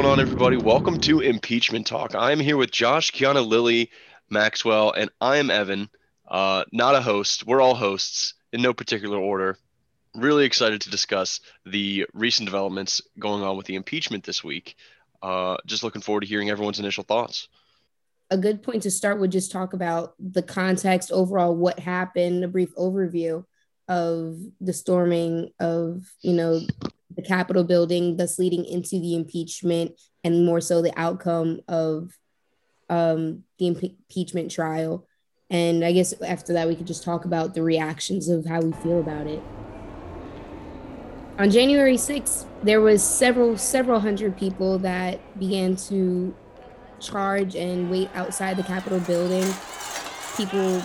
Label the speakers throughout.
Speaker 1: going on, everybody? Welcome to Impeachment Talk. I'm here with Josh, Kiana, Lily, Maxwell, and I'm Evan. Uh, not a host. We're all hosts in no particular order. Really excited to discuss the recent developments going on with the impeachment this week. Uh, just looking forward to hearing everyone's initial thoughts.
Speaker 2: A good point to start would just talk about the context overall, what happened, a brief overview of the storming of, you know, the Capitol building, thus leading into the impeachment and more so the outcome of um, the impeachment trial. And I guess after that, we could just talk about the reactions of how we feel about it. On January 6th, there was several several hundred people that began to charge and wait outside the Capitol building. People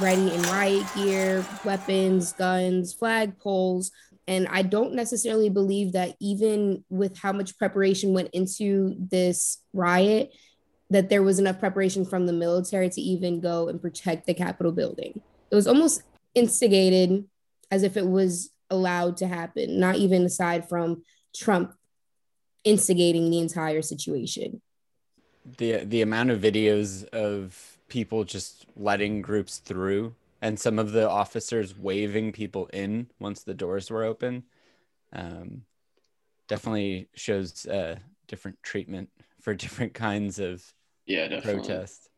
Speaker 2: ready in riot gear, weapons, guns, flag poles, and I don't necessarily believe that even with how much preparation went into this riot, that there was enough preparation from the military to even go and protect the Capitol building. It was almost instigated as if it was allowed to happen, not even aside from Trump instigating the entire situation.
Speaker 3: The the amount of videos of people just letting groups through and some of the officers waving people in once the doors were open. Um, definitely shows uh, different treatment for different kinds of
Speaker 4: yeah definitely.
Speaker 3: protest.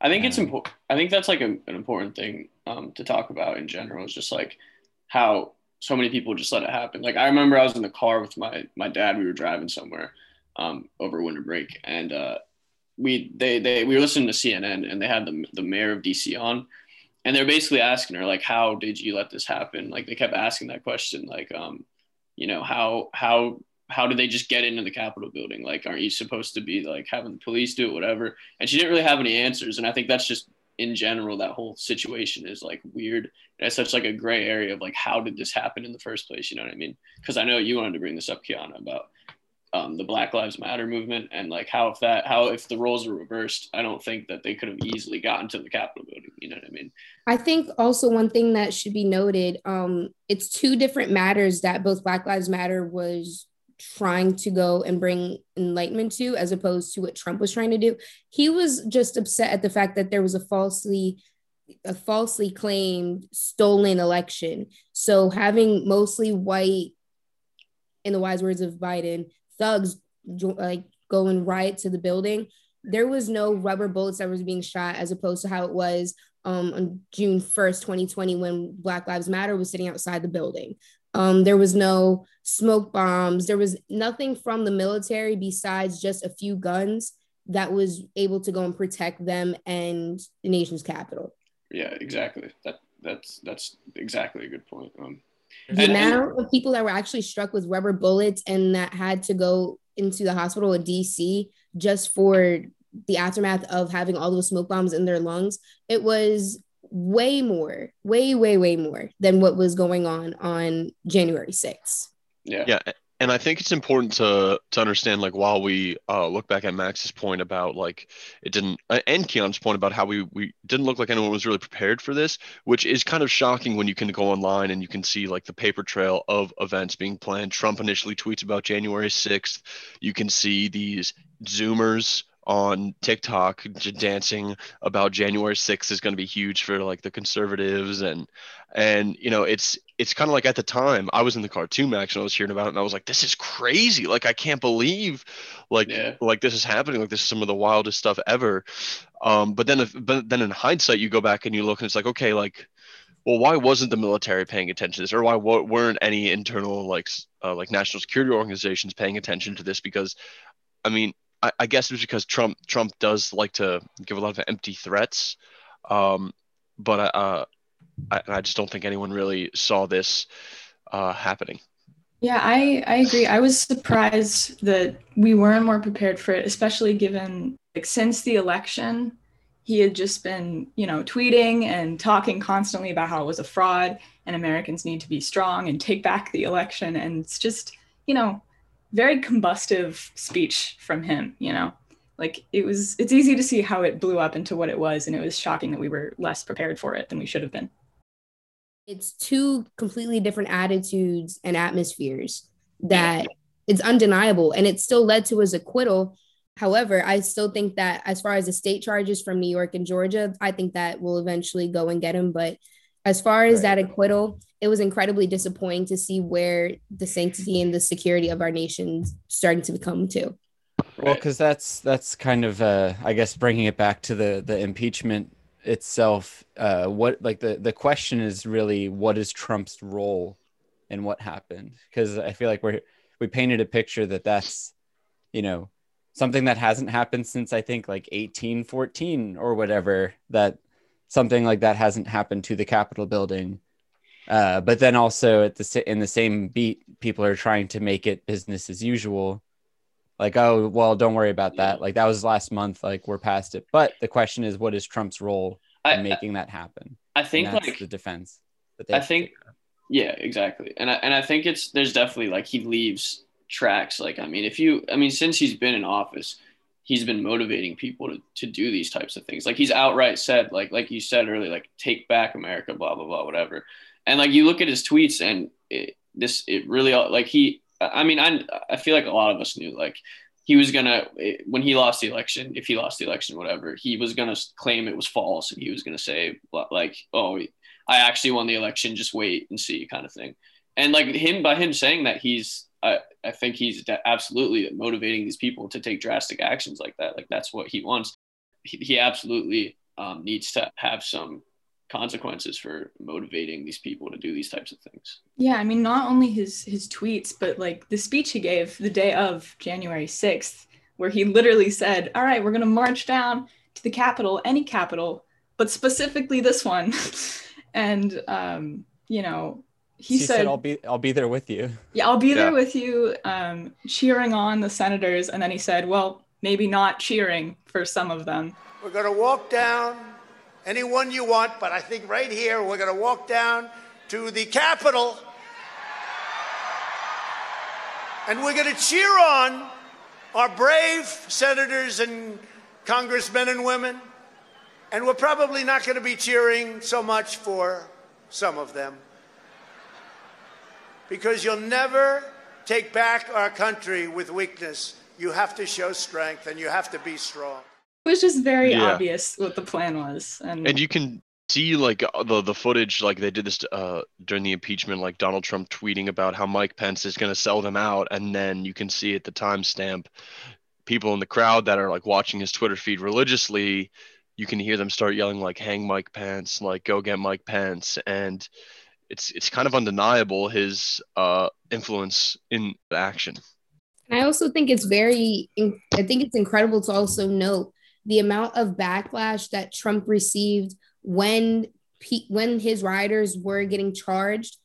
Speaker 4: I think um, it's important i think that's like a, an important thing um, to talk about in general is just like how so many people just let it happen. Like i remember i was in the car with my my dad we were driving somewhere um, over winter break and uh, we they they we were listening to cnn and they had the, the mayor of dc on and they're basically asking her like how did you let this happen? Like they kept asking that question like um you know how how how did they just get into the capitol building? Like aren't you supposed to be like having the police do it whatever? And she didn't really have any answers and i think that's just in general that whole situation is like weird. It's such like a gray area of like how did this happen in the first place? You know what i mean? Because i know you wanted to bring this up kiana about um, the Black Lives Matter movement and like how if that how if the roles were reversed, I don't think that they could have easily gotten to the Capitol building. You know what I mean?
Speaker 2: I think also one thing that should be noted, um, it's two different matters that both Black Lives Matter was trying to go and bring enlightenment to, as opposed to what Trump was trying to do. He was just upset at the fact that there was a falsely a falsely claimed stolen election. So having mostly white in the wise words of Biden, thugs like go and riot to the building. There was no rubber bullets that was being shot as opposed to how it was um, on June 1st, 2020, when Black Lives Matter was sitting outside the building. Um, there was no smoke bombs. There was nothing from the military besides just a few guns that was able to go and protect them and the nation's capital.
Speaker 4: Yeah, exactly. That that's that's exactly a good point. Um,
Speaker 2: the amount of people that were actually struck with rubber bullets and that had to go into the hospital in DC just for the aftermath of having all those smoke bombs in their lungs, it was way more, way, way, way more than what was going on on January 6th.
Speaker 1: Yeah. Yeah and I think it's important to to understand like while we uh, look back at Max's point about like it didn't uh, and Keon's point about how we we didn't look like anyone was really prepared for this, which is kind of shocking when you can go online and you can see like the paper trail of events being planned. Trump initially tweets about January 6th. You can see these Zoomers on TikTok dancing about January 6th is going to be huge for like the conservatives and and you know it's it's kind of like at the time I was in the car too Max and I was hearing about it and I was like this is crazy. Like I can't believe like yeah. like this is happening. Like this is some of the wildest stuff ever. Um but then if, but then in hindsight you go back and you look and it's like okay like well why wasn't the military paying attention to this? Or why weren't any internal like uh, like national security organizations paying attention to this? Because I mean I, I guess it was because Trump Trump does like to give a lot of empty threats, um, but uh, I, I just don't think anyone really saw this uh, happening.
Speaker 5: Yeah, I, I agree. I was surprised that we weren't more prepared for it, especially given like since the election, he had just been, you know, tweeting and talking constantly about how it was a fraud and Americans need to be strong and take back the election. And it's just, you know, very combustive speech from him, you know. Like it was it's easy to see how it blew up into what it was and it was shocking that we were less prepared for it than we should have been.
Speaker 2: It's two completely different attitudes and atmospheres that it's undeniable and it still led to his acquittal however i still think that as far as the state charges from new york and georgia i think that will eventually go and get him but as far as right. that acquittal it was incredibly disappointing to see where the sanctity and the security of our nation starting to become too
Speaker 3: well because that's that's kind of uh i guess bringing it back to the the impeachment itself uh what like the the question is really what is trump's role in what happened because i feel like we're we painted a picture that that's you know something that hasn't happened since i think like 1814 or whatever that something like that hasn't happened to the capitol building. Uh, but then also at the in the same beat people are trying to make it business as usual. Like oh well don't worry about that. Like that was last month like we're past it. But the question is what is trump's role I, in making that happen?
Speaker 4: I think like
Speaker 3: the defense
Speaker 4: i think yeah, exactly. And I, and I think it's there's definitely like he leaves tracks. Like I mean, if you I mean, since he's been in office, he's been motivating people to, to do these types of things. Like he's outright said, like like you said earlier, like take back America, blah blah blah, whatever. And like you look at his tweets, and it, this it really like he. I mean, I I feel like a lot of us knew like he was gonna when he lost the election, if he lost the election, whatever, he was gonna claim it was false, and he was gonna say like, oh, I actually won the election. Just wait and see, kind of thing. And like him, by him saying that, he's I, I think he's absolutely motivating these people to take drastic actions like that. Like that's what he wants. He, he absolutely um, needs to have some consequences for motivating these people to do these types of things.
Speaker 5: Yeah, I mean, not only his his tweets, but like the speech he gave the day of January sixth, where he literally said, "All right, we're gonna march down to the Capitol, any Capitol, but specifically this one." and um, you know he
Speaker 3: said, said, "I'll be I'll be there with you."
Speaker 5: Yeah, I'll be yeah. there with you, um, cheering on the senators. And then he said, "Well, maybe not cheering for some of them."
Speaker 6: We're going to walk down anyone you want, but I think right here we're going to walk down to the Capitol, and we're going to cheer on our brave senators and congressmen and women and we're probably not going to be cheering so much for some of them. Because you'll never take back our country with weakness. You have to show strength and you have to be strong.
Speaker 5: It was just very yeah. obvious what the plan was. And,
Speaker 1: and you can see like uh, the the footage like they did this uh, during the impeachment like Donald Trump tweeting about how Mike Pence is going to sell them out and then you can see at the timestamp people in the crowd that are like watching his Twitter feed religiously you can hear them start yelling like "Hang Mike Pence," like "Go get Mike Pence," and it's it's kind of undeniable his uh, influence in action.
Speaker 2: I also think it's very, I think it's incredible to also note the amount of backlash that Trump received when when his riders were getting charged.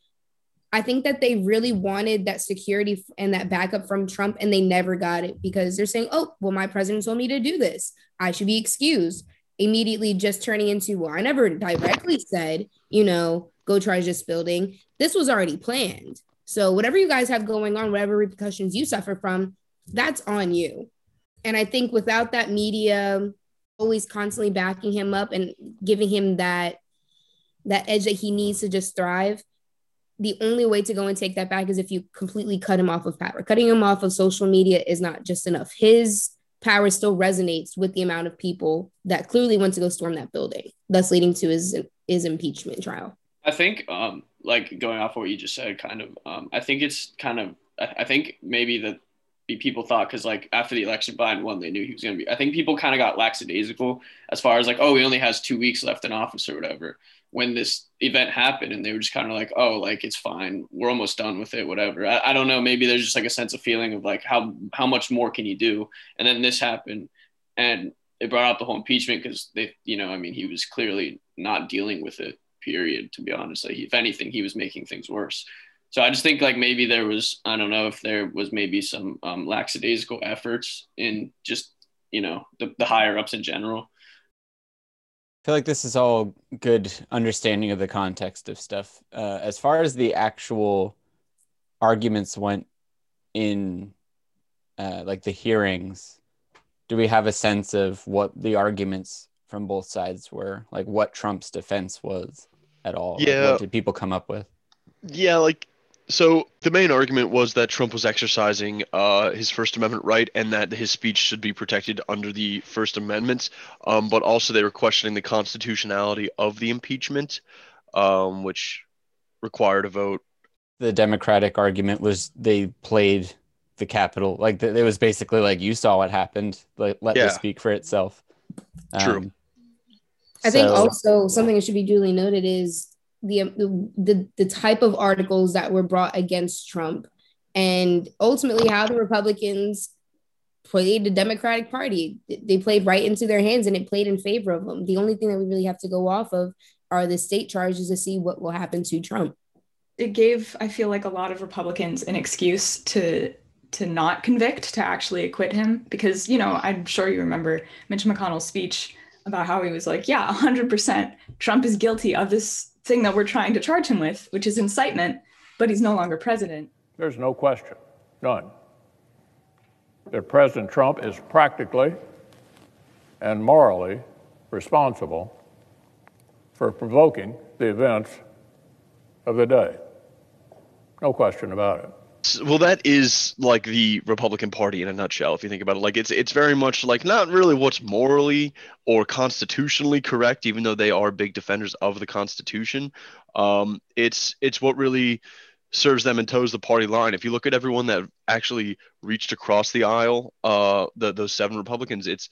Speaker 2: I think that they really wanted that security and that backup from Trump, and they never got it because they're saying, "Oh, well, my president told me to do this. I should be excused." Immediately just turning into, well, I never directly said, you know, go charge this building. This was already planned. So whatever you guys have going on, whatever repercussions you suffer from, that's on you. And I think without that media always constantly backing him up and giving him that that edge that he needs to just thrive, the only way to go and take that back is if you completely cut him off of power. Cutting him off of social media is not just enough. His power still resonates with the amount of people that clearly went to go storm that building, thus leading to his his impeachment trial.
Speaker 4: I think, um, like going off of what you just said, kind of, um, I think it's kind of, I think maybe that people thought because like after the election Biden won, they knew he was going to be. I think people kind of got lackadaisical as far as like, oh, he only has two weeks left in office or whatever when this event happened and they were just kind of like oh like it's fine. We're almost done with it whatever. I, I, don't know. Maybe there's just like a sense of feeling of like how how much more can you do? And then this happened and it brought out the whole impeachment because they you know i mean he was clearly not dealing with it period to be honest. Like if anything he was making things worse. So i just think like maybe there was i don't know if there was maybe some um, lackadaisical efforts in just you know the, the higher ups in general
Speaker 3: feel like this is all good understanding of the context of stuff. Uh, as far as the actual arguments went in, uh, like the hearings, do we have a sense of what the arguments from both sides were? Like what Trump's defense was at all?
Speaker 1: Yeah.
Speaker 3: Like what did people come up with?
Speaker 1: Yeah, like So the main argument was that Trump was exercising uh, his First Amendment right and that his speech should be protected under the First Amendment. Um, but also they were questioning the constitutionality of the impeachment, um, which required a vote.
Speaker 3: The Democratic argument was they played the Capitol like it was basically like you saw what happened. Like let
Speaker 1: Yeah.
Speaker 3: this speak for itself. Um,
Speaker 1: True.
Speaker 2: I think
Speaker 3: so-
Speaker 2: also something that should be duly noted is the, the the type of articles that were brought against Trump, and ultimately how the Republicans played the Democratic Party. They played right into their hands, and it played in favor of them. The only thing that we really have to go off of are the state charges to see what will happen to Trump.
Speaker 5: it gave i feel like a lot of republicans an excuse to to not convict to actually acquit him because you know i'm sure you remember mitch mcconnell's speech about how he was like yeah 100% trump is guilty of this thing that we're trying to charge him with which is incitement but he's no longer president
Speaker 7: There's no question, none, that President Trump is practically and morally responsible for provoking the events of the day. No question about it.
Speaker 1: Well, that is like the Republican Party in a nutshell. If you think about it, like it's it's very much like not really what's morally or constitutionally correct, even though they are big defenders of the Constitution. Um, it's it's what really serves them and toes the party line. If you look at everyone that actually reached across the aisle, uh, the those seven Republicans, it's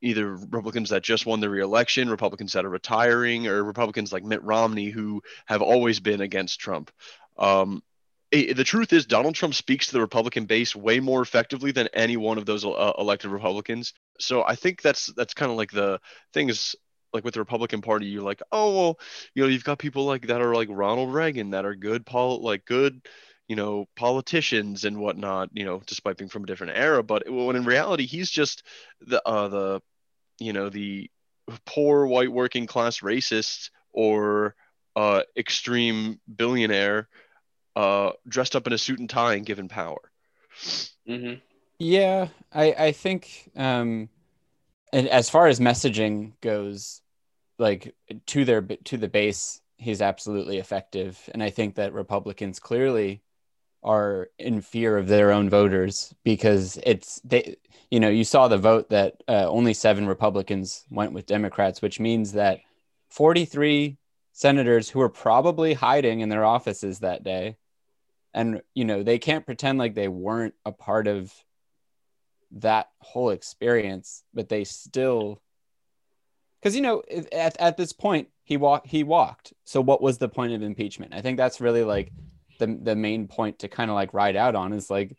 Speaker 1: either Republicans that just won the reelection, Republicans that are retiring, or Republicans like Mitt Romney who have always been against Trump. Um, the truth is Donald Trump speaks to the Republican base way more effectively than any one of those uh, elected Republicans. So I think that's that's kind of like the thing is like with the Republican Party, you're like, oh well, you know, you've got people like that are like Ronald Reagan that are good pol like good, you know, politicians and whatnot, you know, despite being from a different era. But when in reality, he's just the uh the you know the poor white working class racist or uh extreme billionaire uh, dressed up in a suit and tie and given power.
Speaker 4: hmm
Speaker 3: Yeah, I I think um and as far as messaging goes, like to their to the base, he's absolutely effective. And I think that Republicans clearly are in fear of their own voters because it's they you know, you saw the vote that uh, only seven Republicans went with Democrats, which means that 43 senators who were probably hiding in their offices that day and you know they can't pretend like they weren't a part of that whole experience but they still because you know at, at this point he walked he walked. So what was the point of impeachment? I think that's really like the, the main point to kind of like ride out on is like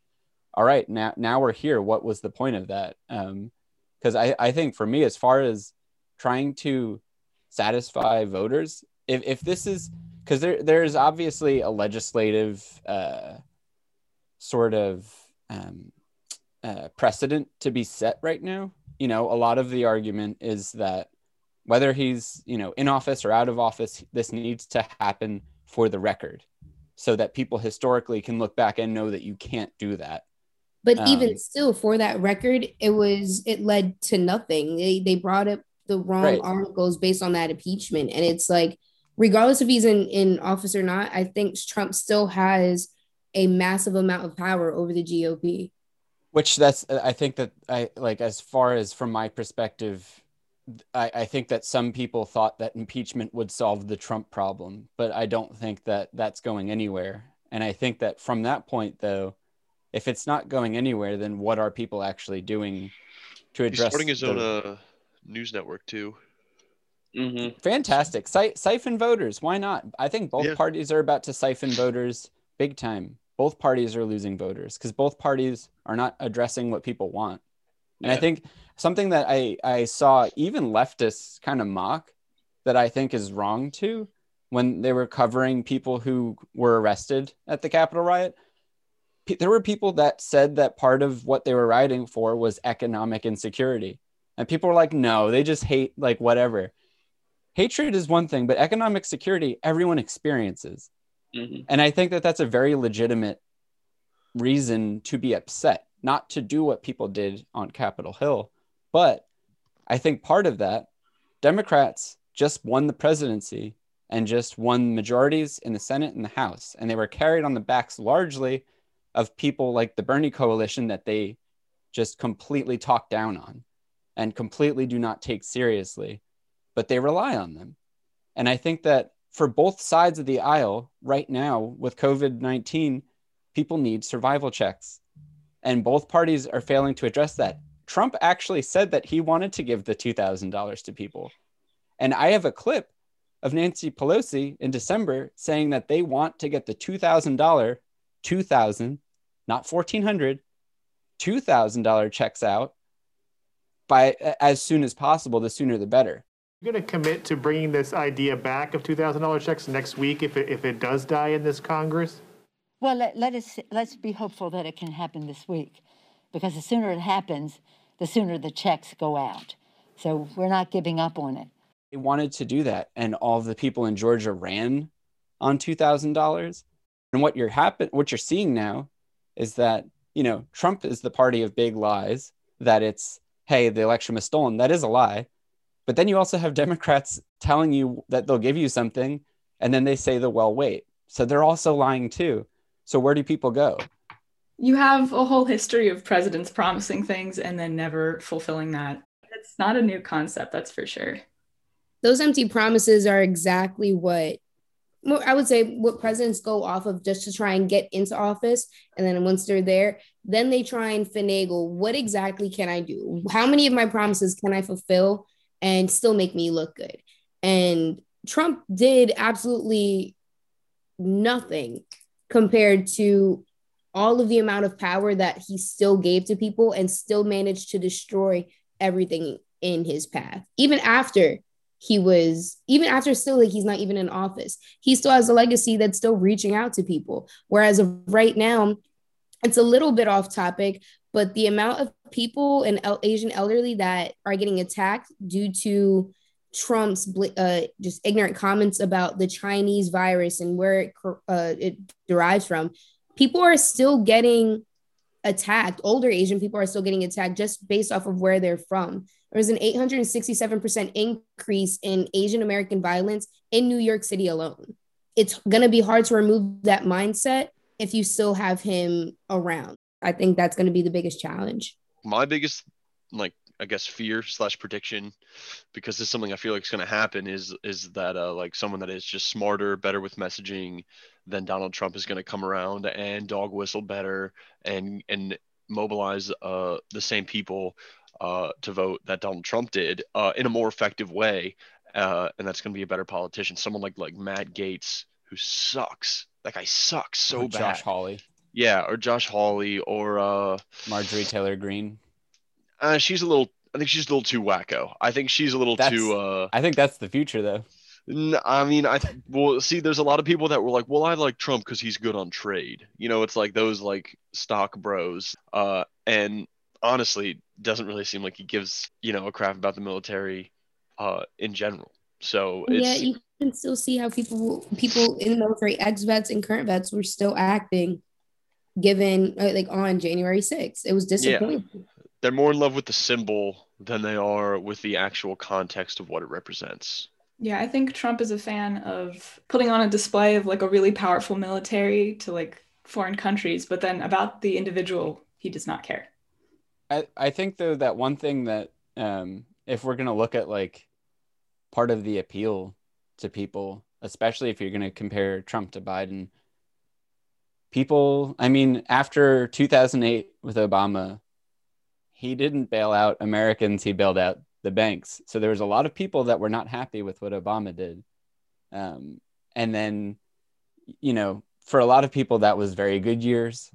Speaker 3: all right now now we're here. What was the point of that? Um because i i think for me as far as trying to satisfy voters if if this is because there there's obviously a legislative uh, sort of um, uh, precedent to be set right now. You know, a lot of the argument is that whether he's you know in office or out of office, this needs to happen for the record, so that people historically can look back and know that you can't do that.
Speaker 2: But
Speaker 3: Um,
Speaker 2: even still, for that record, it was it led to nothing. They they brought up the wrong
Speaker 3: Right.
Speaker 2: articles based on that impeachment, and it's like, regardless if he's in in office or not, I think Trump still has a massive amount of power over the GOP.
Speaker 3: which that's i think that i like as far as from my perspective I, I think that some people thought that impeachment would solve the trump problem but i don't think that that's going anywhere and i think that from that point though if it's not going anywhere then what are people actually doing to address?
Speaker 1: He's
Speaker 3: address
Speaker 1: starting his
Speaker 3: the-
Speaker 1: own uh, news network too.
Speaker 4: Hmm
Speaker 3: fantastic. Siphon voters. Why not? I think both
Speaker 1: Yeah.
Speaker 3: parties are about to siphon voters big time. Both parties are losing voters because both parties are not addressing what people want. And i think something that i i saw even leftists kind of mock that i think is wrong too when they were covering people who were arrested at the capitol riot there were people that said that part of what they were rioting for was economic insecurity. And people were like no they just hate like whatever hatred is one thing but economic security everyone experiences.
Speaker 4: Hmm
Speaker 3: and i think that that's a very legitimate reason to be upset not to do what people did on capitol hill. But i think part of that democrats just won the presidency and just won majorities in the Senate and the House. And they were carried on the backs largely of people like the Bernie coalition that they just completely talk down on and completely do not take seriously, but they rely on them. And I think that for both sides of the aisle right now with COVID 19, people need survival checks. And both parties are failing to address that. Trump actually said that he wanted to give the $2,000 to people. And I have a clip of Nancy Pelosi in December saying that they want to get the $2,000, 2000 not 1400 $2,000 checks out by as soon as possible, the sooner the better.
Speaker 8: You're going to commit to bringing this idea back of $2,000 checks next week if it, if it does die in this Congress?
Speaker 9: Well, let, let us let's be hopeful that it can happen this week, because the sooner it happens, the sooner the checks go out. So we're not giving up on it.
Speaker 3: They wanted to do that, and all of the people in Georgia ran on two thousand dollars. And what you're happen what you're seeing now is that you know Trump is the party of big lies. That it's hey the election was stolen. That is a lie. But then you also have Democrats telling you that they'll give you something, and then they say the well wait. So they're also lying too. So where do people go?
Speaker 5: You have a whole history of presidents promising things and then never fulfilling that. It's not a new concept, that's for sure.
Speaker 2: Those empty promises are exactly what I would say what presidents go off of just to try and get into office. And then once they're there, then they try and finagle what exactly can I do? How many of my promises can I fulfill and still make me look good? And Trump did absolutely nothing compared to all of the amount of power that he still gave to people and still managed to destroy everything in his path, even after he was even after still like he's not even in office. He still has a legacy that's still reaching out to people. Whereas right now it's a little bit off topic but the amount of people and asian elderly that are getting attacked due to trump's uh, just ignorant comments about the chinese virus and where it, uh, it derives from people are still getting attacked older asian people are still getting attacked just based off of where they're from there was an 867% increase in Asian American violence in New York City alone. It's going to be hard to remove that mindset if you still have him around. I think that's going to be the biggest challenge.
Speaker 1: My biggest, like, I guess fear slash prediction, because this is something I feel like is going to happen, is is that uh, like someone that is just smarter, better with messaging than Donald Trump is going to come around and dog whistle better and and mobilize uh, the same people uh, to vote that Donald Trump did uh, in a more effective way, uh, and that's going to be a better politician. Someone like like Matt Gaetz who sucks. That guy sucks so
Speaker 3: or
Speaker 1: bad.
Speaker 3: Josh Hawley.
Speaker 1: Yeah, or Josh Hawley, or uh,
Speaker 3: Marjorie Taylor Greene.
Speaker 1: Uh, she's a little. I think she's a little too wacko. I think she's a little
Speaker 3: that's,
Speaker 1: too. Uh,
Speaker 3: I think that's the future, though.
Speaker 1: I mean, I well see. There's a lot of people that were like, "Well, I like Trump because he's good on trade." You know, it's like those like stock bros. Uh, and honestly doesn't really seem like he gives you know a crap about the military uh, in general. So
Speaker 2: yeah, you can still see how people people in the military, ex vets and current vets, were still acting given uh, like on January 6th. It was disappointing. Yeah.
Speaker 1: They're more in love with the symbol than they are with the actual context of what it represents.
Speaker 5: Yeah, I think Trump is a fan of putting on a display of like a really powerful military to like foreign countries, but then about the individual, he does not care.
Speaker 3: I, I think though that one thing that um, if we're gonna look at like part of the appeal to people, especially if you're gonna compare Trump to Biden, people, I mean, after 2008 with Obama, he didn't bail out Americans; he bailed out the banks. So there was a lot of people that were not happy with what Obama did, um, and then, you know, for a lot of people that was very good years.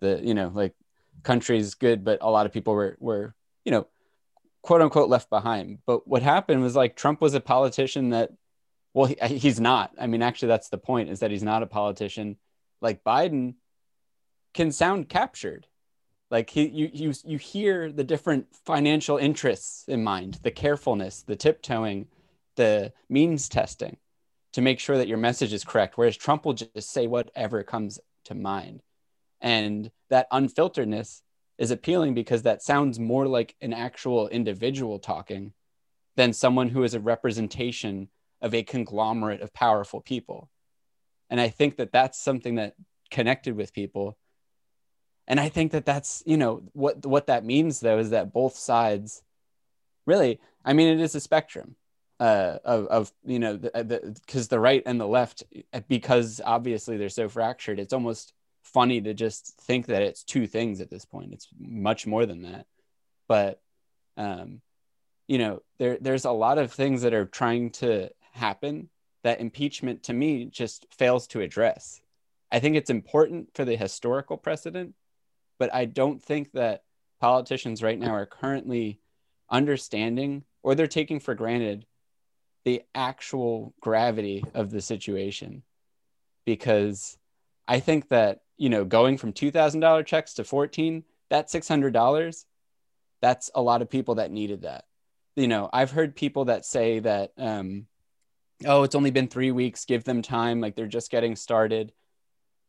Speaker 3: The you know like countries good, but a lot of people were were you know quote unquote left behind. But what happened was like Trump was a politician that well he, he's not. I mean actually that's the point is that he's not a politician like Biden can sound captured. Like he you you you hear the different financial interests in mind, the carefulness, the tiptoeing, the means testing to make sure that your message is correct whereas Trump will just say whatever comes to mind. And that unfilteredness is appealing because that sounds more like an actual individual talking than someone who is a representation of a conglomerate of powerful people. And I think that that's something that connected with people. And I think that that's, you know, what what that means though is that both sides really, I mean it is a spectrum. Uh, of, of you know because the, the right and the left because obviously they're so fractured it's almost funny to just think that it's two things at this point it's much more than that but um, you know there there's a lot of things that are trying to happen that impeachment to me just fails to address. I think it's important for the historical precedent, but I don't think that politicians right now are currently understanding or they're taking for granted the actual gravity of the situation. Because I think that, you know, going from $2,000 checks to 14, that $600, that's a lot of people that needed that. You know, I've heard people that say that, um, oh, it's only been three weeks, give them time, like they're just getting started.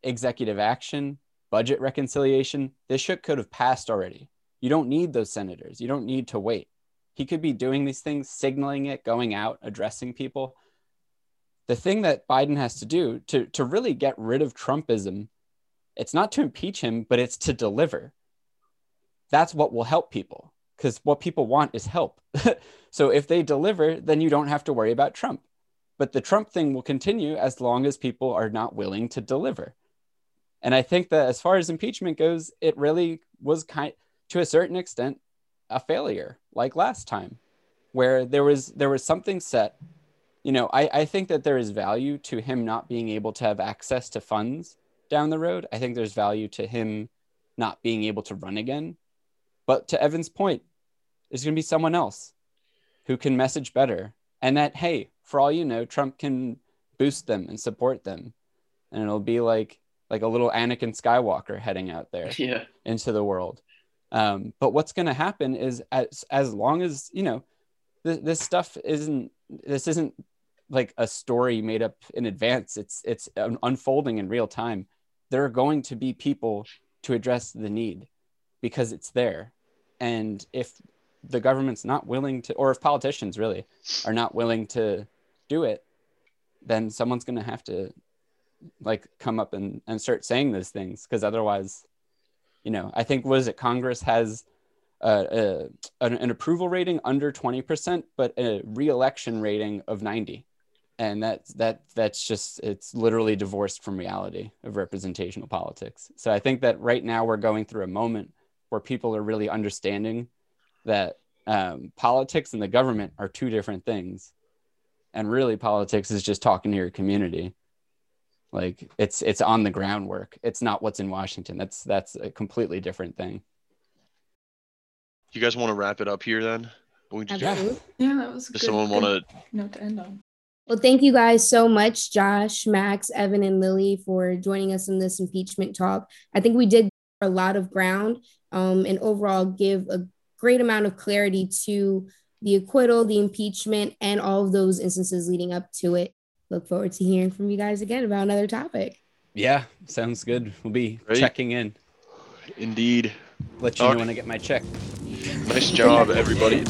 Speaker 3: Executive action, budget reconciliation, this shit could have passed already. You don't need those senators. You don't need to wait. He could be doing these things, signaling it, going out, addressing people. The thing that Biden has to do to, to really get rid of Trumpism, it's not to impeach him, but it's to deliver. That's what will help people because what people want is help. so if they deliver, then you don't have to worry about Trump. But the Trump thing will continue as long as people are not willing to deliver. And I think that as far as impeachment goes, it really was kind to a certain extent a failure, like last time, where there was there was something set. You know, I, I think that there is value to him not being able to have access to funds down the road. I think there's value to him not being able to run again. But to Evan's point, there's going to be someone else who can message better. And that, hey, for all you know, Trump can boost them and support them. And it'll be like like a little Anakin Skywalker heading out there
Speaker 4: yeah.
Speaker 3: into the world. Um, but what's going to happen is as as long as you know this, this stuff isn't this isn't like a story made up in advance. It's it's unfolding in real time. There are going to be people to address the need because it's there. And if the government's not willing to, or if politicians really are not willing to do it, then someone's going to have to like come up and, and start saying those things because otherwise, you know, I think was it Congress has a, an, an approval rating under 20%, but a reelection rating of 90. And that, that, that's just, it's literally divorced from reality of representational politics. So I think that right now we're going through a moment where people are really understanding that um, politics and the government are two different things and really politics is just talking to your community. Like it's it's on the groundwork. It's not what's in washington. That's that's a completely different thing.
Speaker 1: You guys want to wrap it up here then?
Speaker 5: We just, yeah. yeah that was good.
Speaker 1: does someone want to
Speaker 5: note to end on.
Speaker 2: Well thank you guys so much josh max evan and lily for joining us in this impeachment talk. I think we did a lot of ground um, and overall give a great amount of clarity to the acquittal, the impeachment, and all of those instances leading up to it. Look forward to hearing from you guys again about another topic.
Speaker 3: Yeah, sounds good. We'll be Great. checking in.
Speaker 1: Indeed.
Speaker 3: Let you know when I get my check.
Speaker 1: Nice job, everybody.